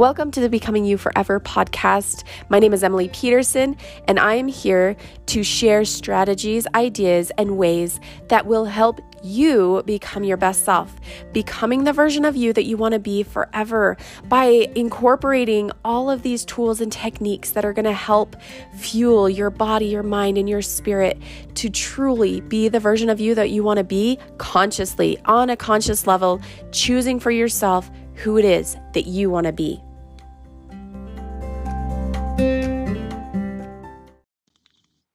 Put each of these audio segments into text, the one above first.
Welcome to the Becoming You Forever podcast. My name is Emily Peterson, and I am here to share strategies, ideas, and ways that will help you become your best self, becoming the version of you that you want to be forever by incorporating all of these tools and techniques that are going to help fuel your body, your mind, and your spirit to truly be the version of you that you want to be consciously, on a conscious level, choosing for yourself who it is that you want to be.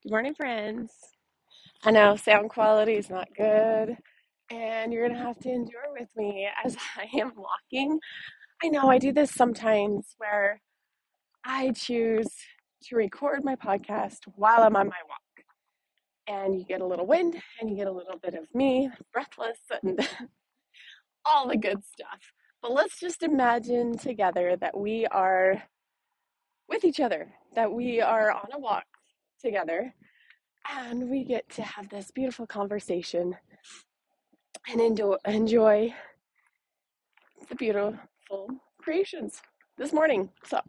Good morning, friends. I know sound quality is not good, and you're going to have to endure with me as I am walking. I know I do this sometimes where I choose to record my podcast while I'm on my walk. And you get a little wind, and you get a little bit of me, breathless, and all the good stuff. But let's just imagine together that we are with each other, that we are on a walk together and we get to have this beautiful conversation and enjoy, the beautiful creations this morning. So,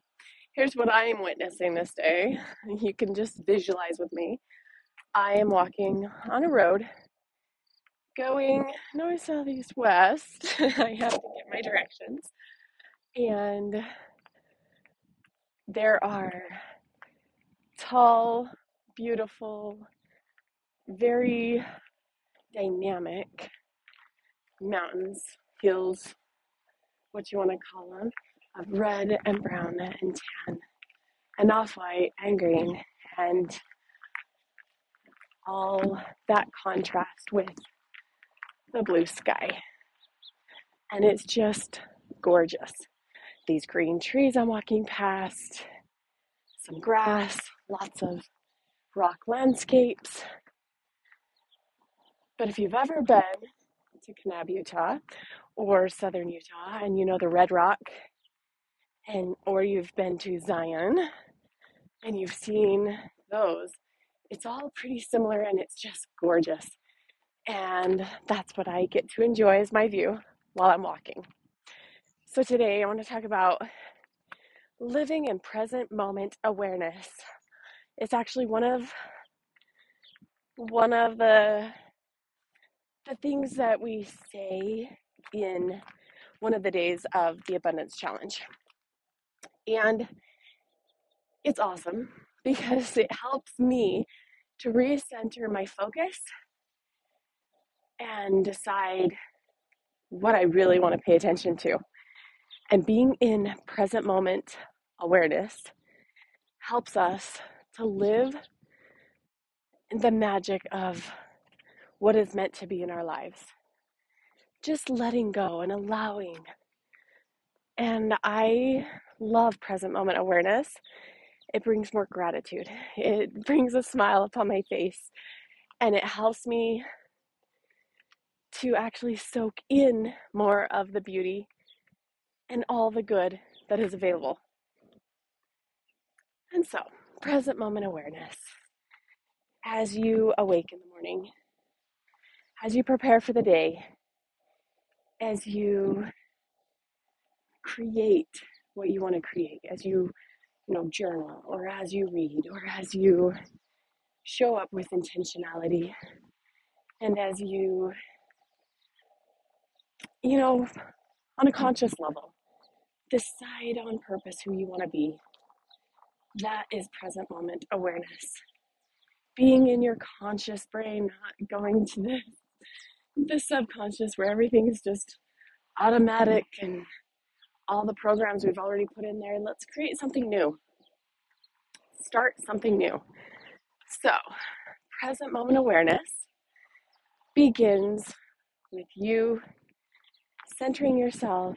here's what I am witnessing this day. You can just visualize with me. I am walking on a road going north, south, east, west. I have to get my directions. And there are tall, beautiful, very dynamic mountains, hills, what you want to call them, of red and brown and tan, and off white and green, and all that contrast with the blue sky. And it's just gorgeous. These green trees I'm walking past, some grass, lots of rock landscapes. But if you've ever been to Kanab, Utah, or southern Utah, and you know the Red Rock, and or you've been to Zion and you've seen those, it's all pretty similar and it's just gorgeous. And that's what I get to enjoy as my view while I'm walking. So today I want to talk about living in present moment awareness it's actually one of one of the the things that we say in one of the days of the abundance challenge and it's awesome because it helps me to recenter my focus and decide what I really want to pay attention to. And being in present moment awareness helps us to live the magic of what is meant to be in our lives. Just letting go and allowing. And I love present moment awareness. It brings more gratitude, it brings a smile upon my face, and it helps me to actually soak in more of the beauty and all the good that is available. And so, present moment awareness. As you awake in the morning, as you prepare for the day, as you create what you want to create, as you, you know, journal or as you read or as you show up with intentionality and as you, you know, on a conscious level, decide on purpose who you want to be that is present moment awareness. Being in your conscious brain, not going to the, the subconscious where everything is just automatic and all the programs we've already put in there. Let's create something new. Start something new. So, present moment awareness begins with you centering yourself.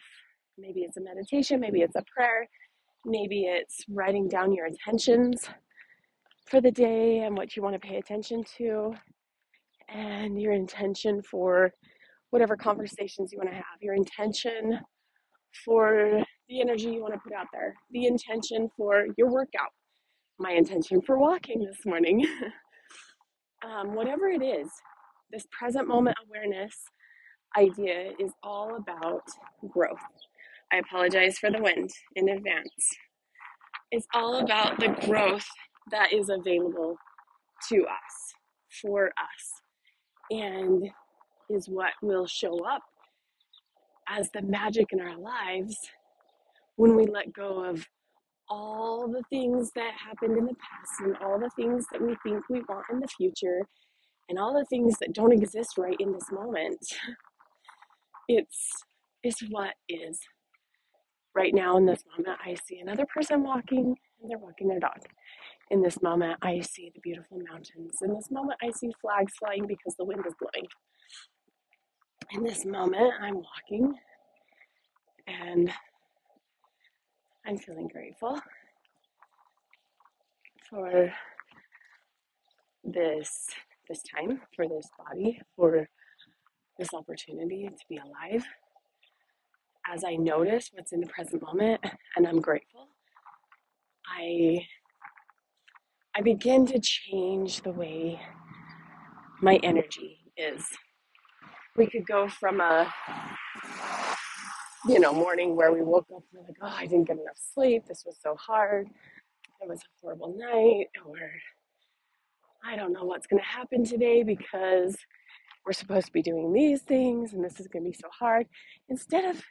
Maybe it's a meditation, maybe it's a prayer, Maybe it's writing down your intentions for the day and what you want to pay attention to, and your intention for whatever conversations you want to have, your intention for the energy you want to put out there, the intention for your workout, my intention for walking this morning. um, whatever it is, this present moment awareness idea is all about growth I apologize for the wind in advance. It's all about the growth that is available to us, for us, and is what will show up as the magic in our lives when we let go of all the things that happened in the past and all the things that we think we want in the future and all the things that don't exist right in this moment. It's it's what is. Right now in this moment I see another person walking and they're walking their dog. In this moment I see the beautiful mountains. In this moment I see flags flying because the wind is blowing. In this moment I'm walking and I'm feeling grateful for this this time, for this body, for this opportunity to be alive. As I notice what's in the present moment and I'm grateful, I I begin to change the way my energy is. We could go from a you know morning where we woke up and we're like, oh, I didn't get enough sleep. This was so hard. It was a horrible night, or I don't know what's going to happen today because we're supposed to be doing these things and this is going to be so hard. Instead of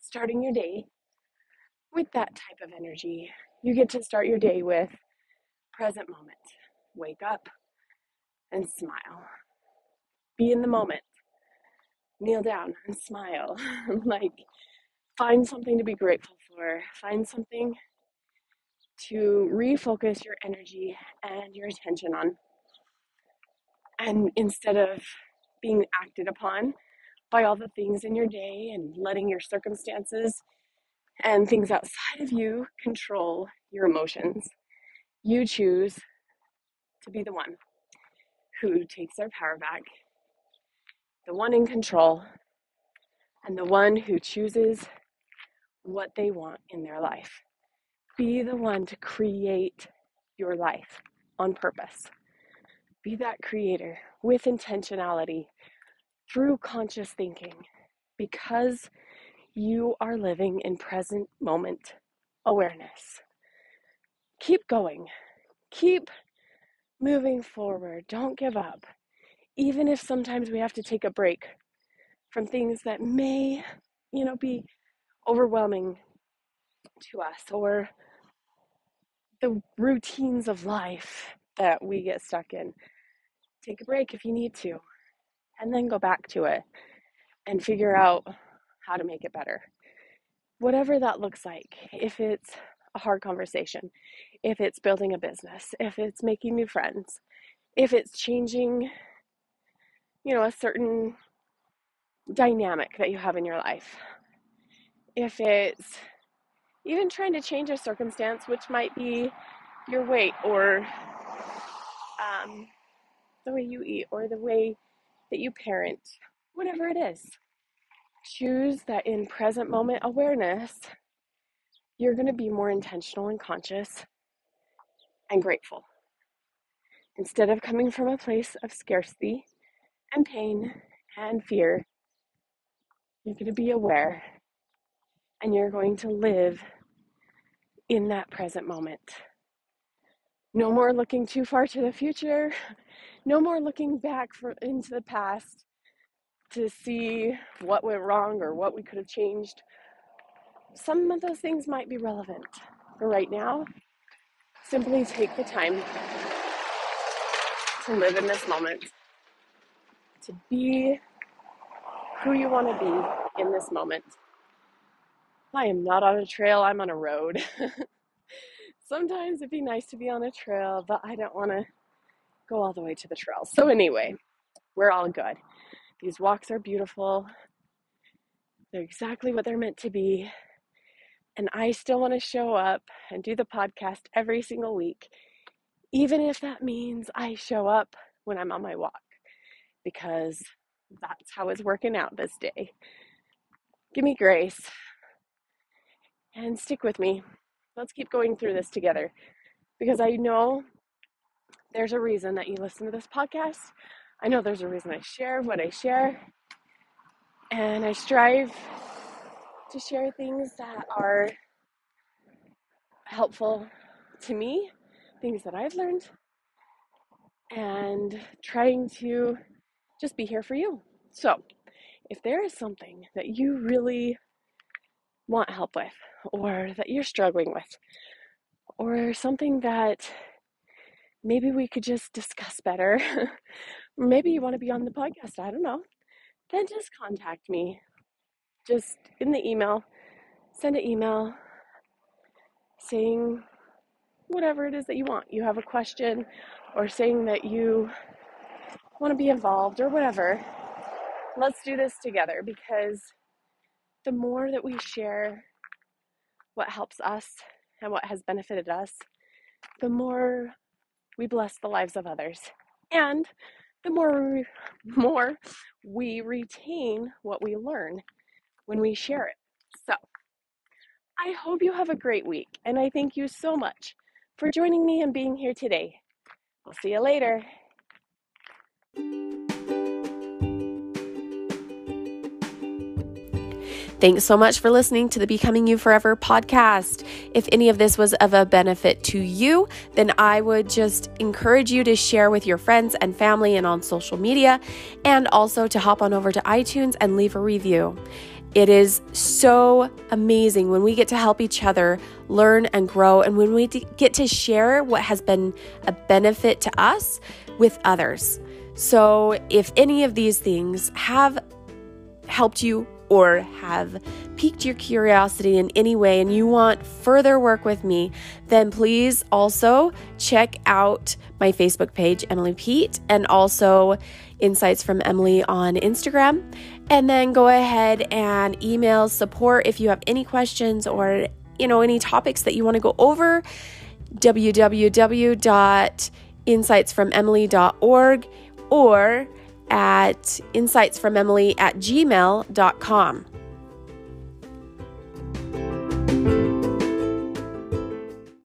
starting your day with that type of energy, you get to start your day with present moment. Wake up and smile. Be in the moment. Kneel down and smile. like, find something to be grateful for. Find something to refocus your energy and your attention on. And instead of being acted upon by all the things in your day and letting your circumstances and things outside of you control your emotions, you choose to be the one who takes their power back, the one in control, and the one who chooses what they want in their life. Be the one to create your life on purpose. Be that creator with intentionality through conscious thinking because you are living in present moment awareness. Keep going. Keep moving forward. Don't give up. Even if sometimes we have to take a break from things that may, you know, be overwhelming to us or the routines of life that we get stuck in. Take a break if you need to, and then go back to it and figure out how to make it better. Whatever that looks like, if it's a hard conversation, if it's building a business, if it's making new friends, if it's changing, you know, a certain dynamic that you have in your life, if it's even trying to change a circumstance, which might be your weight or um, the way you eat or the way that you parent, whatever it is. Choose that in present moment awareness, you're going to be more intentional and conscious and grateful. Instead of coming from a place of scarcity and pain and fear, you're going to be aware and you're going to live in that present moment. No more looking too far to the future. No more looking back for, into the past to see what went wrong or what we could have changed. Some of those things might be relevant. But right now, simply take the time to live in this moment, to be who you want to be in this moment. I am not on a trail, I'm on a road. Sometimes it'd be nice to be on a trail, but I don't want to go all the way to the trail. So, anyway, we're all good. These walks are beautiful, they're exactly what they're meant to be. And I still want to show up and do the podcast every single week, even if that means I show up when I'm on my walk, because that's how it's working out this day. Give me grace and stick with me. Let's keep going through this together because I know there's a reason that you listen to this podcast. I know there's a reason I share what I share. And I strive to share things that are helpful to me, things that I've learned, and trying to just be here for you. So, if there is something that you really want help with, or that you're struggling with, or something that maybe we could just discuss better, maybe you want to be on the podcast, I don't know, then just contact me. Just in the email, send an email saying whatever it is that you want. You have a question, or saying that you want to be involved, or whatever. Let's do this together because the more that we share what helps us and what has benefited us, the more we bless the lives of others. And the more we, more we retain what we learn when we share it. So, I hope you have a great week, and I thank you so much for joining me and being here today. I'll see you later. Thanks so much for listening to the Becoming You Forever podcast. If any of this was of a benefit to you, then I would just encourage you to share with your friends and family and on social media, and also to hop on over to iTunes and leave a review. It is so amazing when we get to help each other learn and grow, and when we get to share what has been a benefit to us with others. So, if any of these things have helped you or have piqued your curiosity in any way and you want further work with me, then please also check out my Facebook page, Emily Pete, and also Insights from Emily on Instagram. And then go ahead and email support if you have any questions or you know any topics that you want to go over www.insightsfromemily.org or at insightsfromemily at gmail.com.